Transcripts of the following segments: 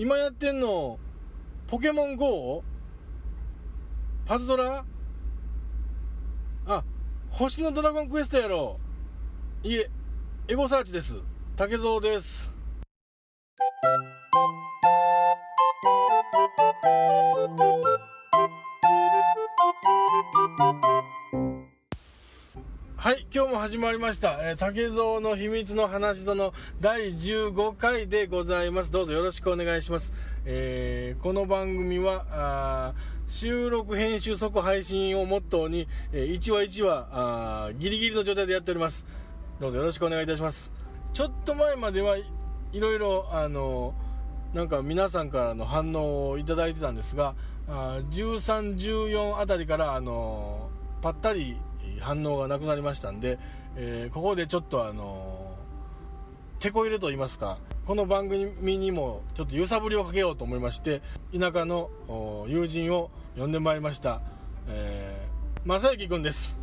今やってんのポケモン GO? パズドラ？あ星のドラゴンクエストやろいえエゴサーチです。竹蔵です。今日も始まりました、えー竹蔵の秘密の話その第15回でございます。どうぞよろしくお願いします、えーこの番組はあ収録編集即配信をモットーに、えー1話1話あギリギリの状態でやっております。どうぞよろしくお願いいたします。ちょっと前まではいいろいろあのなんか皆さんからの反応をいただいてたんですがあ13、14あたりからあのぱったり反応がなくなりましたんで、えーここでちょっとあの手こ入れと言いますかこの番組にもちょっと揺さぶりをかけようと思いまして田舎のお友人を呼んでまいりました、えー、正行くんです。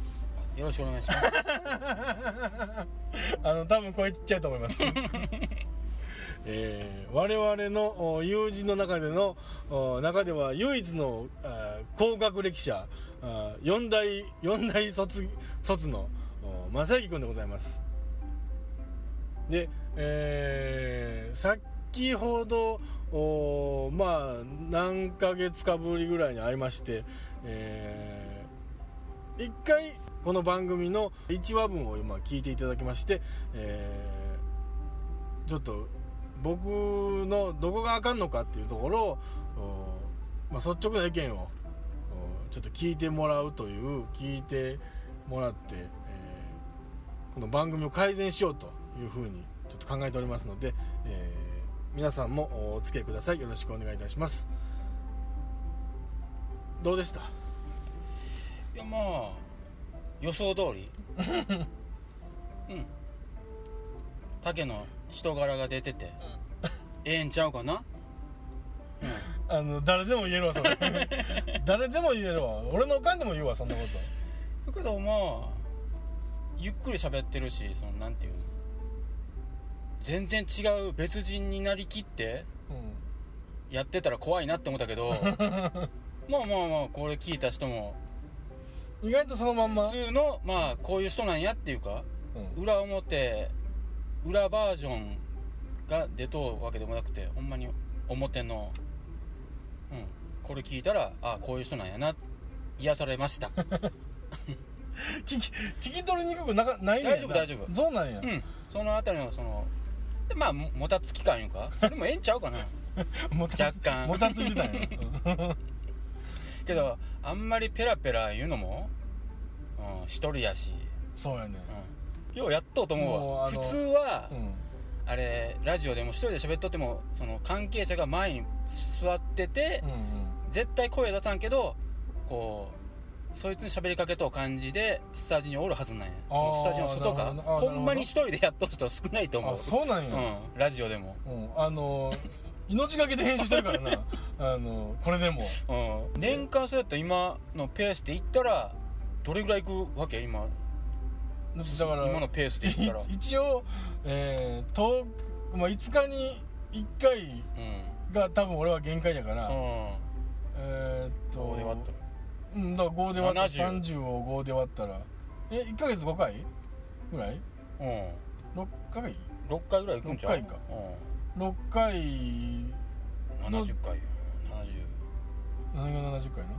よろしくお願いします。あの多分声ちっちゃいと思います。えー我々のお友人の中でのお中では唯一の高学歴者あ四大四大卒卒の正行君でございます。で、えー先ほどおまあ何ヶ月かぶりぐらいに会いまして、えー一回この番組の1話分を今聞いていただきまして、えーちょっと僕のどこがあかんのかっていうところを、まあ、率直な意見をちょっと聞いてもらうという聞いてもらって、えーこの番組を改善しようというふうにちょっと考えておりますので、えー皆さんもお付き合いくださいよろしくお願いいたしますどうでした？いやまあ予想通り。うん。竹の人柄が出てて、ええんちゃうかな？あの誰でも言えるわそれ。誰でも言えるわ。俺のおかんでも言うわそんなこだけどまあゆっくり喋ってるし、そのなんていうの。全然違う別人になりきってと、やってたら怖いなって思ったけど、まあまあまあこれ聞いた人もうん、意外とそのまんま、普通のまあこういう人なんやっていうか。うん。裏表裏バージョンが出とうわけでもなくてほんまに表のうんこれ聞いたらあこういう人なんやな。癒されました。聞き聞き取りにくくなかないね大丈夫大丈夫。そうなんや、うん。そのあたりのそのでまあももたつき感いうかそれもええんちゃうかな。もた若干。もたついてたんや。う んけどあんまりペラペラ言うのも、うん、一人やし、そうやねうん、ようやっとうと思うもうあのわ普通は、うんあれラジオでも一人で喋っとってもその関係者が前に座ってて、うんうん。絶対声出さんけどこうそいつに喋りかけとう感じでスタジオにおるはずなんや。そのスタジオの外か。ほんまに一人でやっとる人少ないと思う。あそうなんや、うん、ラジオでも、うん。あの命がけで編集してるからな。あのこれでも。うん、年間そうやったら今のペースでいったらどれぐらいいくわけ？今だから今のペースでいったら。い一応、えー、10まあ、5日に1回うん。が多分俺は限界やから、うん。えー、っとどうで割っうんだから5で割ったら70 30を5で割ったら。え1ヶ月5回？ぐらい？たうん。6回？6回ぐらいいくんちゃう？6回か。6回うん、70回。何が70回な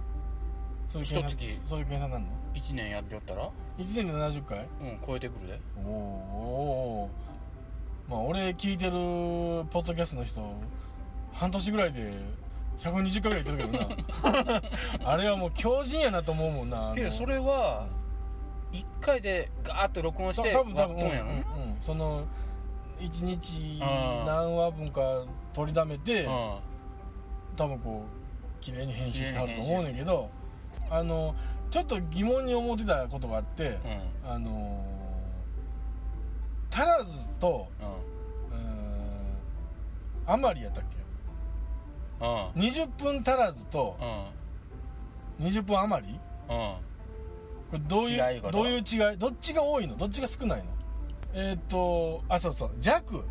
そういう計算そういう計算なんの？701年やっておったら？1年で70回？うん超えてくるで。おーおーまあ俺聞いてるポッドキャストの人半年ぐらいで120回ぐらい言ってるけどな。あれはもう強靭やなと思うもんな。けどそれは1回でガーッと録音して多分多分割っとんうんうんその1日何話分か取りだめてうん多分こう綺麗に編集してはると思うねんけどあのちょっと疑問に思ってたことがあってうん。あのタラズとうん。うーんアマリやったっうん。け20分足らずとうん。20分余りうん。これどういうどういう違い？どっちが多いの？どっちが少ないの？えーっとあそうそう。弱。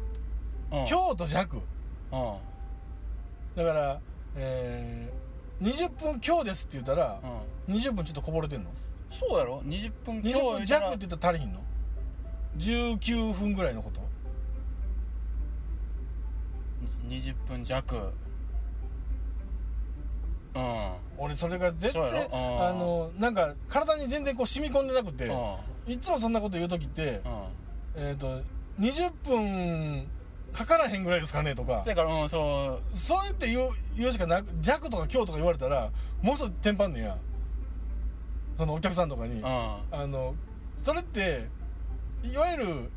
うん。強と弱。うん。だからえー、20分強ですって言ったら、20分ちょっとこぼれてんの？そうやろ？20分20分弱って言ったら足りひんの？19分ぐらいのこと？20分弱。うん。俺それが絶対そうん。あのなんか体に全然こう染み込んでなくてうん。いつもそんなこと言う時ってうん。えっ、と20分かからへんぐらいですかねとか。そやからうんそそう言って言う言うしかなく弱とか強とか言われたらもうすぐテンパんねや。そのお客さんとかに。ううん。あのそれっていわゆる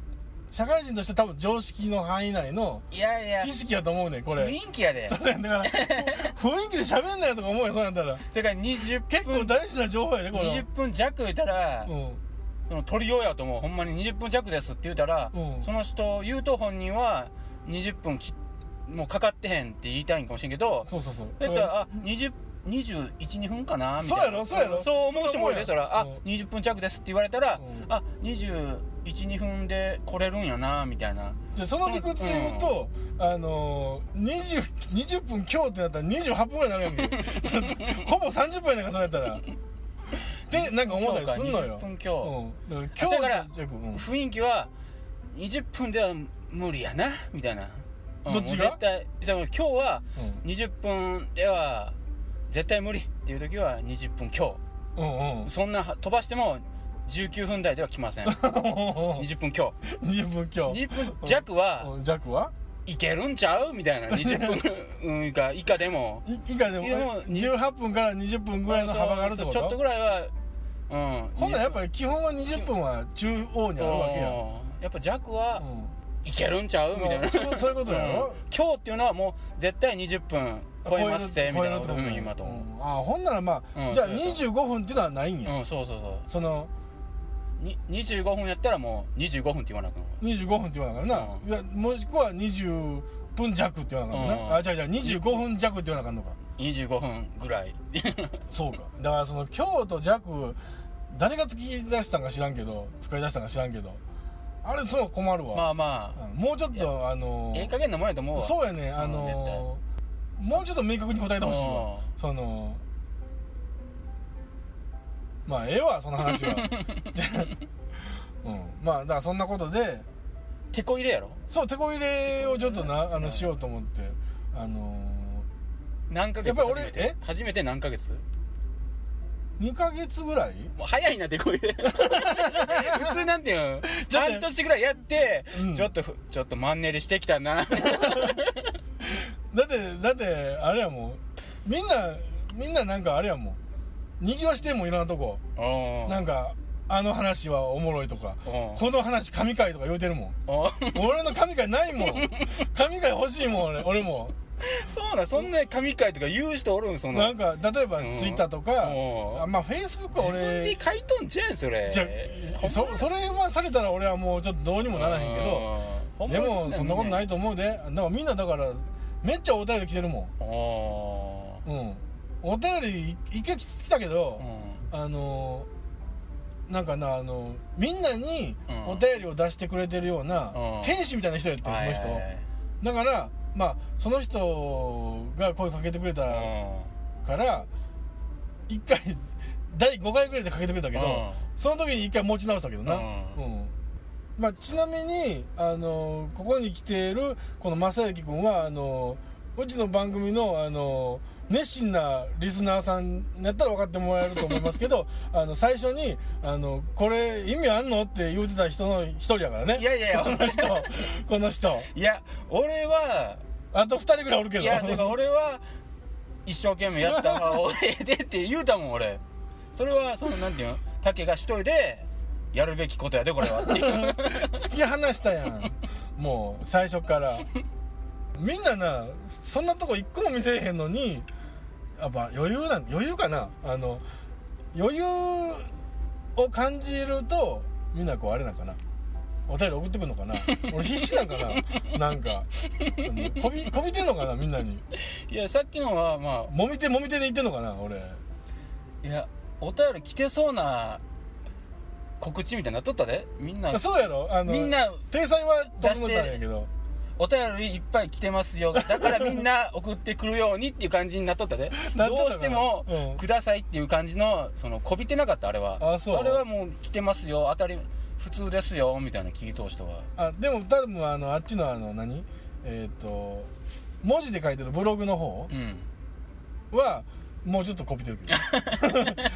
社会人として多分常識の範囲内のいやいや。知識やと思うねんこれ。雰囲気やで。そうやんだから 雰囲気で喋んなよとか思うよそうやったら。それから20結構分大事な情報やでこの20分弱言ったらうんその取りようやと思うほんまに20分弱ですって言うたらうん。その人言うと本人は20分きもうかかってへんって言いたいんかもしれんけどそうそうそう。だったらあ20 2122分かなみたいな。そうやろそうやろそう思う人もおるでそらあうん20分弱ですって言われたらうん。あ2122分で来れるんやなみたいな。じゃあその理屈で言うと、あのー、20, 20分強ってなったら28分ぐらいになるやんけ。そうそうほぼ30分やなんかそれやったらでなんか思ったりすんのよ。20分強。うん、だから強と弱うん。雰囲気は20分では無理やなみたいな。うんどっちが？絶対今日はうん。20分では絶対無理っていう時は20分強。うんうん。そんな飛ばしても19分台では来ません。20分強。20分強。20分弱はうん弱は？いけるんちゃう？みたいな。20分。うんか。以下でも。い以下でも。でも。に18分から20分ぐらいの幅があるってこと？ちょっとぐらいはうん。ほんならやっぱり基本は20分は中央にあるわけや。やっぱ弱はうん。いけるんちゃう？みたいな。まあそういうことやろ？ん。今日っていうのはもう絶対20分超えますぜみたいなことうん今と。思うん。あほんならまあ、うんじゃあそうや25分っていうのはないんや、ううんそうそうそう。そのに25分やったらもう25分って言わなくなる25分って言わなあかんな、うん。いやもしくは20分弱って言わなあかんな、うん。あじゃあじゃあ25分弱って言わなあかんのか。25分ぐらい。そうか。だからその強と弱誰が突き出したんか知らんけど使い出したんか知らんけどあれすごい困るわ、まあまあ。うん。もうちょっとあのええ加減なもんやと思うわ。そうやねあうんのもうちょっと明確に答えてほしいわ。うそのまあええわその話は。うん。まあだからそんなことでてこ入れやろ？そう手こ入れをちょっとなあのしようと思って。あの何ヶ月やっぱり俺初めて？え？初めて何ヶ月？2ヶ月ぐらい？もう早いなてこ入れ。普通なんていうの？半年ぐらいやって、うん。ちょっとふちょっとマンネリしてきたな。だってだってあれやもん。みんなみんななんかあれやもんにぎわしてんもんいろんなとこ。なんかあの話はおもろいとか。おこの話神回とか言うてるもん。俺の神回ないもん。神回欲しいもん俺俺も。そうなんそんな神回とか言う人おるんそのな。んか例えばうん。ツイッターとかうん。あまあフェイスブックは自分で俺書いとんちゃうんそれ。じゃそそれはされたら俺はもうちょっとどうにもならへんけど。どでもそんなことないいと思うで。だからみんなだからめっちゃお便り来てるもおんうんお便り一回来たけどーうん。あのなんかなあのみんなにうん。お便りを出してくれてるようなうん。天使みたいな人やってその人。だからまあその人が声かけてくれたから1回 第5回ぐらいでかけてくれたけど、うん。その時に1回持ち直したけどな、うん。うん。まあ、ちなみにあのここに来ているこの正行君はあのうちの番組のあの熱心なリスナーさんやったら分かってもらえると思いますけど あの最初にあの「これ意味あんの?」って言うてた人の一人やからね。いやいやいや。この人。この人。いや俺はあと2人ぐらいおるけど。いやてか俺は一生懸命やった方が ええでって言うたもん俺。それはそのなんていうの？竹が一人でやるべきことやでこれはっていう。突き放したやん。もう最初から。みんななそんなとこ一個も見せへんのにやっぱ余裕なん余裕かな。あの余裕を感じるとみんなこうあれなんかな。お便り送ってくんのかな。俺必死なんかな。なんか。こびこびてんのかなみんなに。いやさっきのはまもみ手もみ手で言ってんのかな俺。あいやお便り来てそうな告知みたいになっとったで。みんな。そうやろ。あのみんな体裁は整ったんやけどお便りいっぱい来てますよ。だからみんな送ってくるようにっていう感じになっとったで。どうしてもうん。くださいっていう感じのそのこびてなかったあれは。あそう。れはもう来てますよ。当たり普通ですよみたいな聞いとう人は。あでも多分あのあっちのあの何？えっ、と文字で書いてるブログの方？うん。はもうちょっとコピってるけど。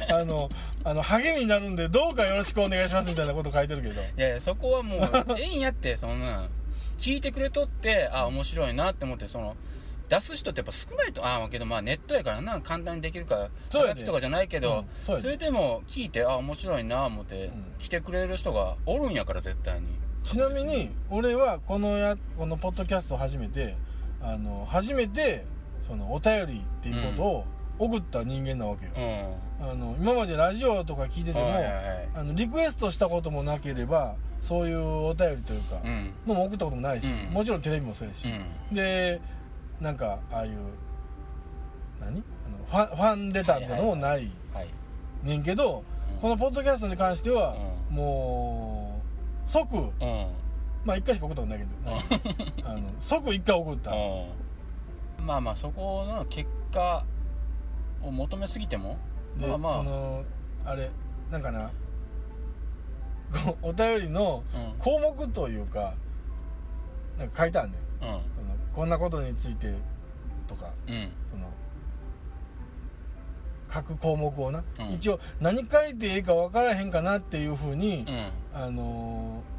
あのあの励みになるんでどうかよろしくお願いしますみたいなこと書いてるけど。いやいやそこはもうええんやってそんな聞いてくれとってあ面白いなって思ってその出す人ってやっぱ少ないとああけどまあネットやからな簡単にできるからそうやとかじゃないけど、うんそそれでも聞いてあ面白いな思って、ん。来てくれる人がおるんやから絶対に。ちなみに俺はこのやこのポッドキャストを始めてあの初めてそのお便りっていうことを送った人間なわけよ、うん。あの今までラジオとか聞いてても、はいはいはい。あのリクエストしたこともなければそういうお便りというか、うん。のも送ったこともないし、うん。もちろんテレビもそうやし、うん。でなんかああいう何？あのファンファンレターみたいなのもないはいねんけど、うん。このポッドキャストに関しては、もう即うん。まあ1回しか送ったことないけど あの即1回送った、うん。まあまあそこの結果を求めすぎてもで、まあまあ。そのあれなんかな？お便りのうん。項目というかなんか書いてあんねん。うん。あのこんなことについてとかうん。その各項目をな、うん。一応何書いていいか分からへんかなっていうふうに、うん。あのー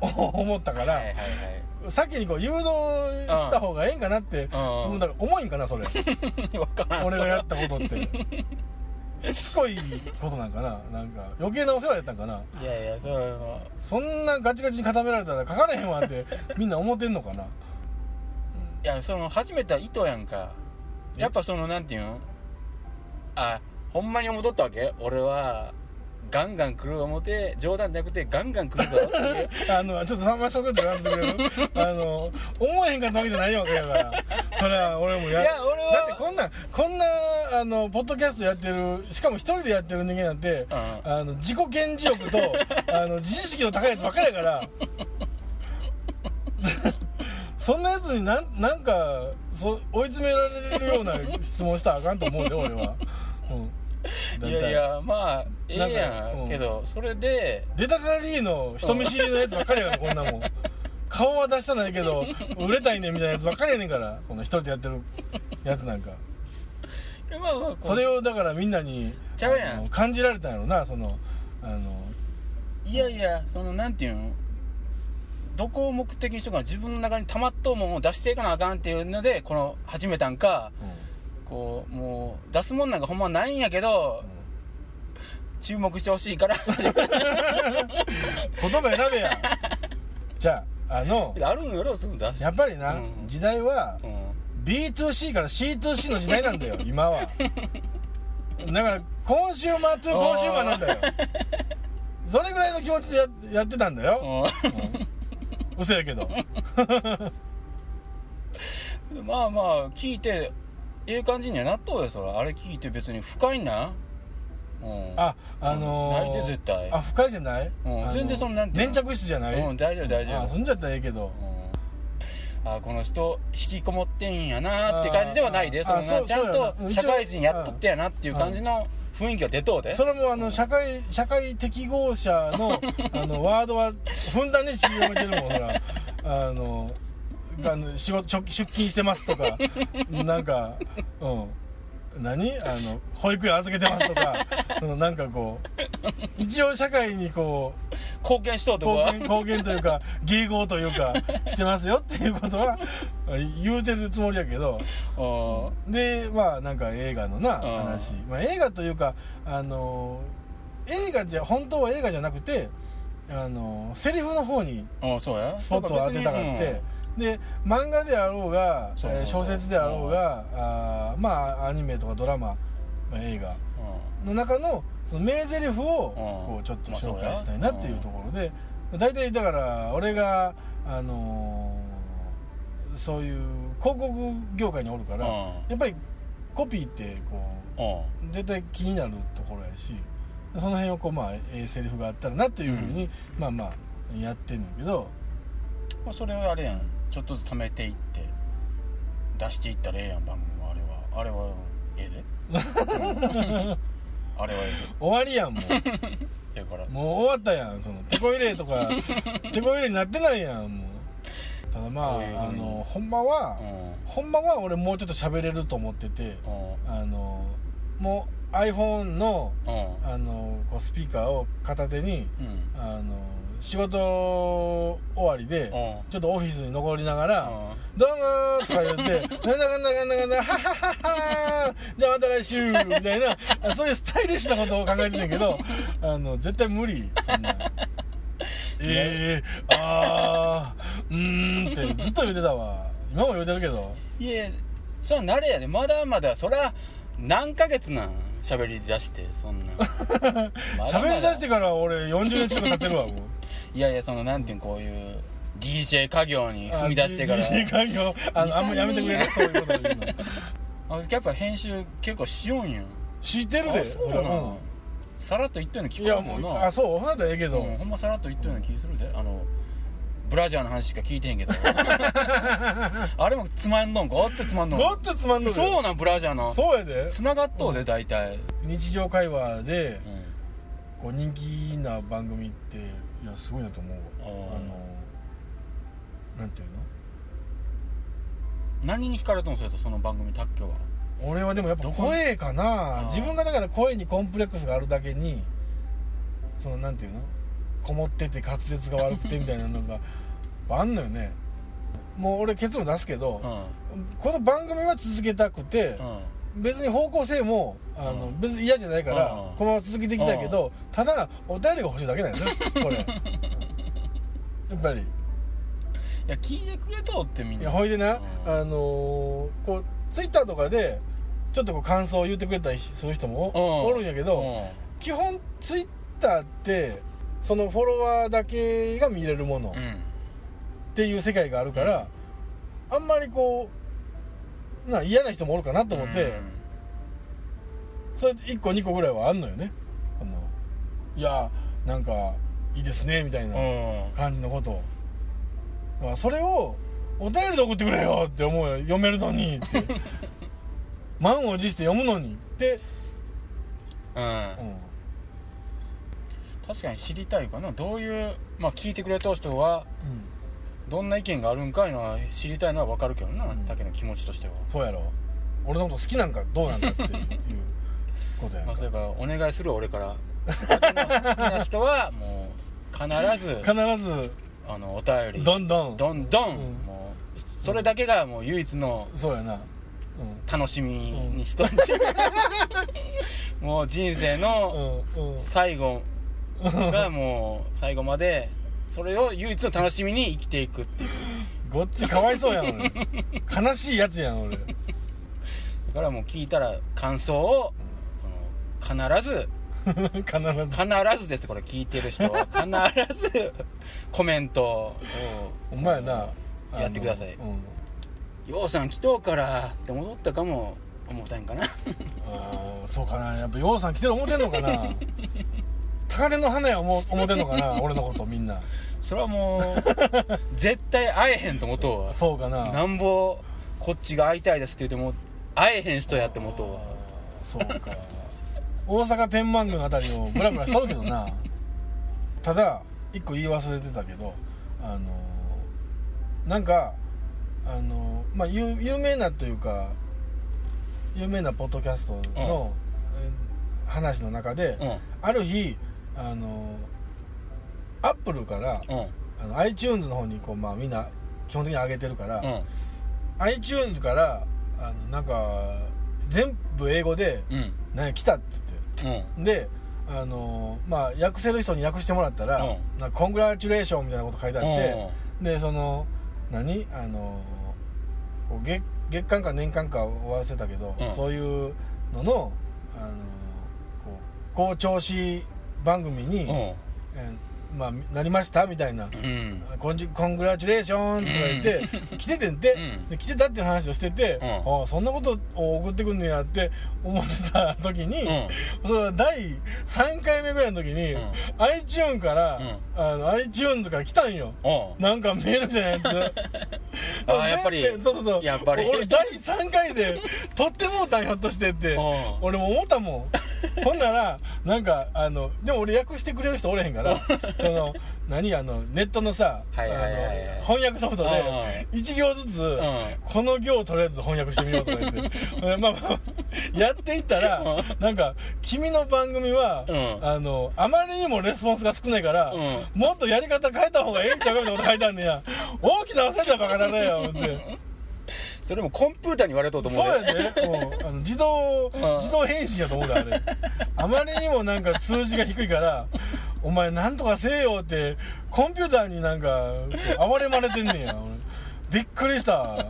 思ったから、はいはい先にこう誘導した方がええんかなって、うん。だから重いんかなそれ。俺がやったことってしつこいことなんかな？なんか余計なお世話やったんかな？いやいやそれはそんなガチガチに固められたら書かれへんわってみんな思ってんのかな？いやその始めた意図やんか。えやっぱそのなんていうんあほんまに思っとったわけ？俺はガンガン来る思って冗談じゃなくてガンガン来るぞっていう。あのちょっとさんまそういうこと言わんとくれる？あの思えへんかったわけじゃないわけやから。それは俺もやいや俺はだってこんなこんなあのポッドキャストやってるしかも一人でやってる人間なんて、うん。あの自己顕示欲と あの自意識の高いやつばっかりやから。そんなやつになんなんかそ追い詰められるような質問したらあかんと思うで俺は、うん、いやいやまあええなんかやうんんけどそれで出たがりの人見知りのやつばっかりやからこんなもん。顔は出したないけど売れたいねんみたいなやつばっかりやねんからこの一人でやってるやつなんか。まあまあそれをだからみんなにちゃうやん。感じられたんやろなそのあのいやいやそのなんていうんどこを目的にしとかな自分の中に溜まっとうもんを出していかなあかんっていうのでこの始めたんかこうもう出すもんなんかほんまないんやけど注目してほしいから。言葉選べや。じゃああのあるんやろすぐ出し。やっぱりな、うん。時代はうん。B2C から C2C の時代なんだよ今は。だからコンシュー。マー2コンシューマーなんだよ。それぐらいの気持ちでややってたんだよ、う嘘やけど。ん まあまあ聞いてええ感じにはなっとうよそれあれ聞いて別に深いなうん。ああのー、ないで絶対。あ深いじゃない、うん。全然そのなんて。粘着質じゃない、うん大丈夫大丈夫。あそんじゃったらええけど。うん。あこの人引きこもってんやなって感じではないであそのあそうちゃんと社会人やっとってやなっていう感じの雰囲気が出とうで。それもあの社会社会適合者のあのワードはふんだんに使用めてるもんほら。あのあの仕事出出勤してますとか なんかうん。何？あの保育園預けてますとかその なんかこう一応社会にこう貢献しとうとこは。貢献貢献というか迎合というか してますよっていうことは言うてるつもりやけど。うんでまあなんか映画のなうん話、まあ、映画というかあの映画じゃ本当は映画じゃなくてあのセリフの方にうんそうや。スポットを当てたかって、で漫画であろうが、小説であろうが、あーまあアニメとかドラマ、まあ、映画の中のその名台詞をこうちょっと紹介したいなっていうところで大体だから俺があのーそういう広告業界におるからうん。やっぱりコピーってこうん。う絶対気になるところやしその辺をこうまあええセリフがあったらなっていうふうに、まあまあやってんねんけど。まあそれはあれやんちょっとずつ貯めていって出していったらええやん番組は。あれは。あれはええで、うん。あれはえ終わりやんもう。えでだから。もう終わったやん。その手こ入れとか 手こ入れになってないやんもう。ただまそういうああのほんまはうん。ほんまは俺もうちょっと喋れると思っててうん。あのもう iPhone のうん。あのこうスピーカーを片手にうん。あの仕事終わりでうん。ちょっとオフィスに残りながらうん「どうも」とか言って「なんだかんだかんだかんだははははじゃあまた来週」みたいな そういうスタイリッシュなことを考えてたけどあの絶対無理そんな。ええあーうーんってずっと言ってたわ。今も言うてるけど。いやそら慣れやで。まだまだそら何ヶ月なん？喋り出してそんな。喋り出してから俺40年近く経ってるわもういやいやそのなんていうのこういう DJ 家業に踏み出してから。DJ 環境あのあんまやめてくれる？そういうこと言うの。あやっぱ編集結構しようんよ知ってるで。あそうなさらっと言ったような聞いやもうこえるもんなあそうほんだらええけど、うんほんまさらっと言ったような気するで。あのブラジャーの話しか聞いてへんけど。あれもつまんのんごっつつまんのん。ごっつつまんのそうなんブラジャーの。そうやで。繋がっとうで大体、日常会話でうん。こう人気な番組っていやすごいなと思うあー。あのなんていうの？何に惹かれとんすよその番組卓球は。俺はでもやっぱ声かな。自分がだから声にコンプレックスがあるだけにそのなんていうの？こもってて滑舌が悪くてみたいなのが あんのよね。もう俺結論出すけどうん。この番組は続けたくてうん別に方向性もあのうん。別に嫌じゃないからうん。このまま続けていきたいけどただお便りが欲しいだけなんですよ これ。やっぱり。いや聞いてくれとってみんいなやほいでな、うん。あのーこうツイッターとかでちょっとこう感想を言ってくれたりする人もおるんやけど、うん。基本ツイッターってそのフォロワーだけが見れるものっうん。ていう世界があるから、あんまりこうな嫌な人もおるかなと思って、それ1個2個ぐらいはあんのよね。あのいやなんかいいですねみたいなうん。感じのことを。だからそれをお便りで送ってくれよって思うよ。読めるのにって。満を持して読むのにって、うん。うん。確かに知りたいかな。どういうまあ聞いてくれた人はうん、どんな意見があるんかいうのは知りたいのは分かるけどな、うん。だけの気持ちとしては。そうやろ。俺のこと好きなんかどうなんだっていうことやまあそれからお願いする俺から。好きな人はもう必ず必ずあのお便り。どんどん。どんどん、うん。もうそれだけがもう唯一のそうやな、うん。楽しみにしとんで、もう人生の最後がもう最後までそれを唯一の楽しみに生きていくっていう。ごっついかわいそうやん俺悲しいやつやん俺。だからもう聞いたら感想をその必ず 必ず。必ずですこれ聞いてる人は。必ずコメントを。お前なやってください。うん。ようさん来とうからって戻ったかも思ったんかな。あーそうかな。やっぱようさん来てる思ってんのかな 高嶺の花や思思ってんのかな 俺のことみんな。それはもう 絶対会えへんと思とうわ。そうかな。なんぼこっちが会いたいですって言っても会えへん人やって思とうわ。そうか。大阪天満宮あたりをブラブラしとるけどな。ただ一個言い忘れてたけどあのなんかあのまあ有有名なというか有名なポッドキャストの、えー話の中で、うん。ある日あのアップルからうん。あの iTunes の方にこう、まあ、みんな基本的に上げてるから、うん。iTunes からあのなんか全部英語でうん「何や来た」っつって。うん。であのまあ訳せる人に訳してもらったらうん「なんかコングラチュレーション」みたいなこと書いてあってでその何？あのこう月月間か年間か忘れたけど、うん。そういうののあのこう好調子番組に、まあ、なりましたみたいな。うん。コンジコングラチュレーションとか言って、来ててんて、来てたっていう話をしてて、うん。ああそんなことを送ってくんねやって思ってた時に、うん。それは第3回目ぐらいの時に、うん。iTunes から、うん。あの iTunes から来たんよ。なんかメールみたいなやつ。あーやっぱりそうそうそう。やっぱり。俺第3回で撮ってもうたんひょっとしてって。うん。俺も思ったもん。ほんならなんかあのでも俺訳してくれる人おれへんからその何あのネットのさ、翻訳ソフトで1行ずつ、ん。この行をとりあえず翻訳してみようとか言って。でまあまあやっていったらうんなんか君の番組は、うん。あのあまりにもレスポンスが少ないから、うん。もっとやり方変えた方がええんちゃうかみたいなこと書いてあんねや大きな忘れたバカだねよって。それもコンピューターに言われとうと思そううで。やね、うん、あの自動ん。自動返信やと思うであれ。あまりにもなんか数字が低いからお前なんとかせえよってコンピューターになんか暴れまれてんねや。俺びっくりした。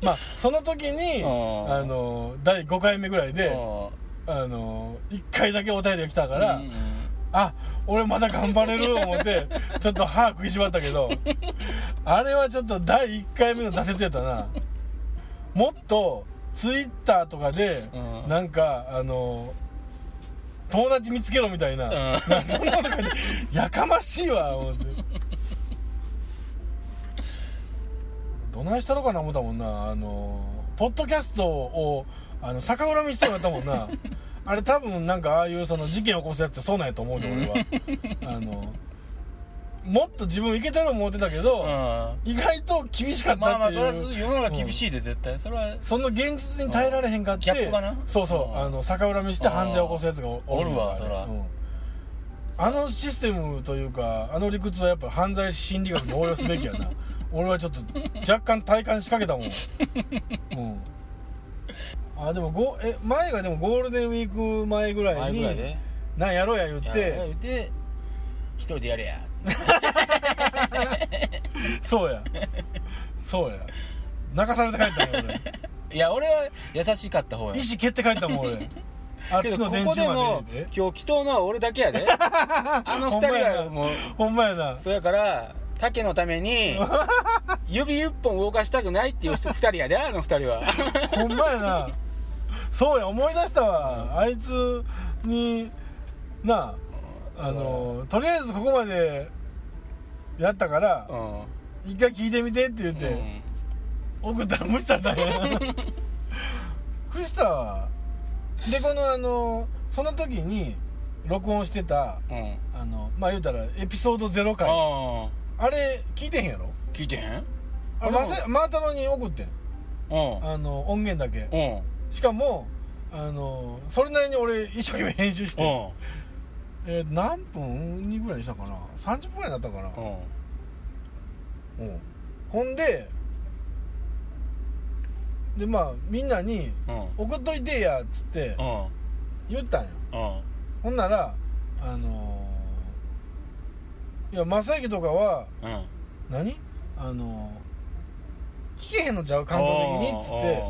まあその時にうんあの第5回目ぐらいでうあの1回だけお便りが来たから、うんうん。あ俺まだ頑張れる思ってちょっと歯食いしばったけどあれはちょっと第1回目の挫折やったな。もっとツイッターとかで、うん。なんかあの友達見つけろみたいな,、そん。なことかでやかましいわ思ってどないしたろかな思ったもんな。あのポッドキャストをあの逆恨みしてもらったもんな。あれ多分なんかああいうその事件起こすやつってそうなんやと思うで俺は。あのもっと自分いけてる思ってたけど、うん。意外と厳しかったまあまあっていう、それは世の中厳しいで絶対それはその現実に耐えられへんかって、ギャップがな？そうそう、うん。あの逆恨みして犯罪を起こすやつがおおるわそらうん。あのシステムというかあの理屈はやっぱ犯罪心理学に応用すべきやな。俺はちょっと若干体感しかけたもん、うん、あでもごえ前がでもゴールデンウィーク前ぐらいになんやろうや言っやて言って一人でやれや そうや。そうや。泣かされて帰ったもん俺。いや俺は優しかった方や。意思蹴って帰ったもん俺。あっけちどここで。の電柱もまで今日来とうのは俺だけやで。あの二人はもう。ほんまやな。そやから竹のために指一本動かしたくないっていう二人やであの二人は。ほんまやな。そうや思い出したわ。あいつになああのとりあえずここまでやったからうん。一回聞いてみてって言って、送ったら無視されたんや。びっくりしたわでこのあのその時に録音してたうん。うんあのまあ言うたらエピソード0回。あれ聞いてへんやろ？聞いてへん？あれマセマータロに送ってん。うん。あの音源だけ。うん。しかもあのそれなりに俺一生懸命編集して、うんえー何分にぐらいにしたかな？30分ぐらいになったかな、うん。うん、ほんででまあみんなにうん「送っといてや」っつってうん。言ったんよ。うん。ほんならあのーいや正行とかはうん。何？あのー聞けへんのちゃう？感動的に？っつって「い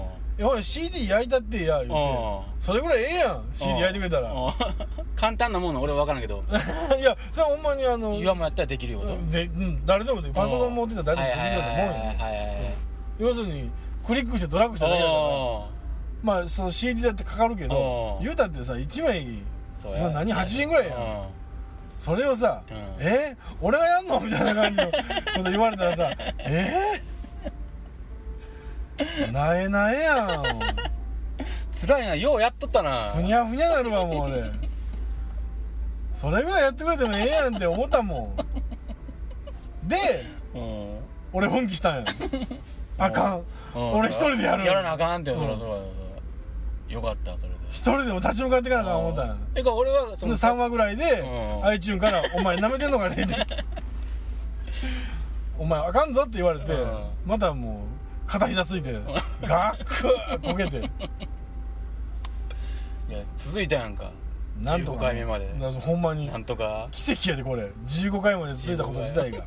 や CD 焼いたってや」言うて。うんそれぐらいええやん CD 焼いてくれたら。うん 簡単なもの俺は分からんけど。いやそれはほんまにあの岩もやったらできるよと。で、うん、誰でもでパソコン持ってたら誰でもできるようなもんやね。要するにクリックしてドラッグしただけだから。まあその CD だってかかるけどうん言うたってさ1枚今何80円ぐらいやん。それをさうん「え俺がやんの?」みたいな感じのこと言われたらさ「えー、なえなえやん。辛いなようやっとったな。ふにゃふにゃなるわもう俺それぐらいやってくれてもええやんって思ったもん。でうん。俺奮起したんや。あかん。うん。俺一人でやる。やらなあかんってそらうんそらそら。よかったそれで。一人でも立ち向かっていかなあかん思ったんや。えか俺はそので3話ぐらいでうん。iTune から「お前舐めてんのかね」って「お前あかんぞ」って言われてうん。またもう片膝ついて ガックーこけて。いや続いたやんか。なんとか、15回目まで。なほんまに。なんとか。奇跡やでこれ。15回まで続いたこと自体が。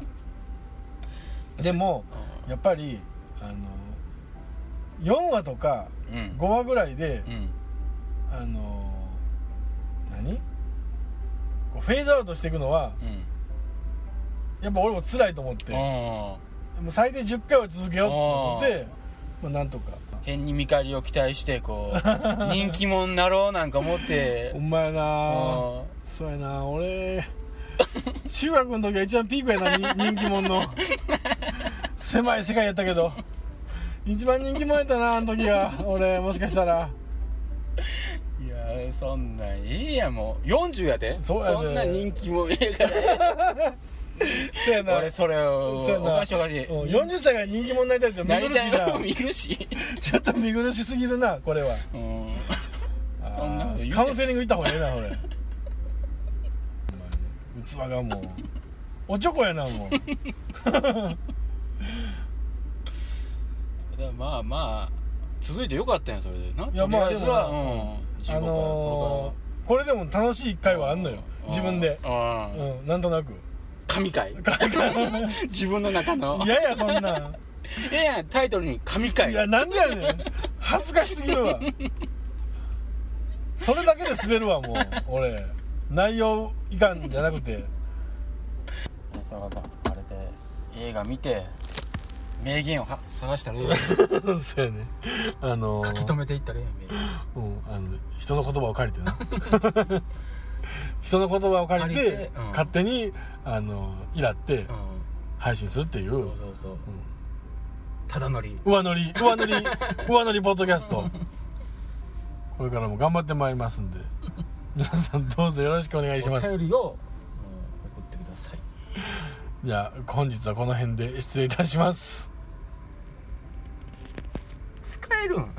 でもやっぱりあの4話とかうん。5話ぐらいでうん。あの何？フェードアウトしていくのはうん。やっぱ俺も辛いと思って。うんもう最低10回は続けようと思ってまあなんとか。変に見返りを期待してこう 人気者になろうなんか思って。ほんまやな。うんそうやな。俺中学の時が一番ピークやなに人気者の。狭い世界やったけど。一番人気者やったなあの時が俺もしかしたら。いやーそんなんいいやんもう。40やで。そうやで。んな人気もええから そうやな。俺それをおそうやな。かしいおかしい。うん。40歳が人気者になりたいって見な。りたい苦しいなの見るしちょっと見苦しすぎるなこれは。うん。んなこと言うて。カウンセリング行った方がええな俺ほんまに。器がもう。おちょこやなもう。だからまあまあ続いてよかったんやそれでな。いやまあでもな。うん。あのー、これでも楽しい回はあんのよ。自分で。うんうん。なんとなく神回。自分の中の。いやいやそんな。ええやんタイトルに神回。いやなんでやねん。恥ずかしすぎるわ。それだけで滑るわもう。俺。内容いかんじゃなくて。あれで映画見て名言をは探したらええ そうやね。あのー。書き留めていったらええやん名言。うん、あの人の言葉を借りてな 人の言葉を借りてうん。勝手にあのイラってうん。配信するっていう、そうそうそう。ただ乗り。上乗り上乗り 上乗りポッドキャスト。これからも頑張ってまいりますんで。皆さんどうぞよろしくお願いします。お便りをうん送ってください。じゃあ本日はこの辺で失礼いたします。使えるん？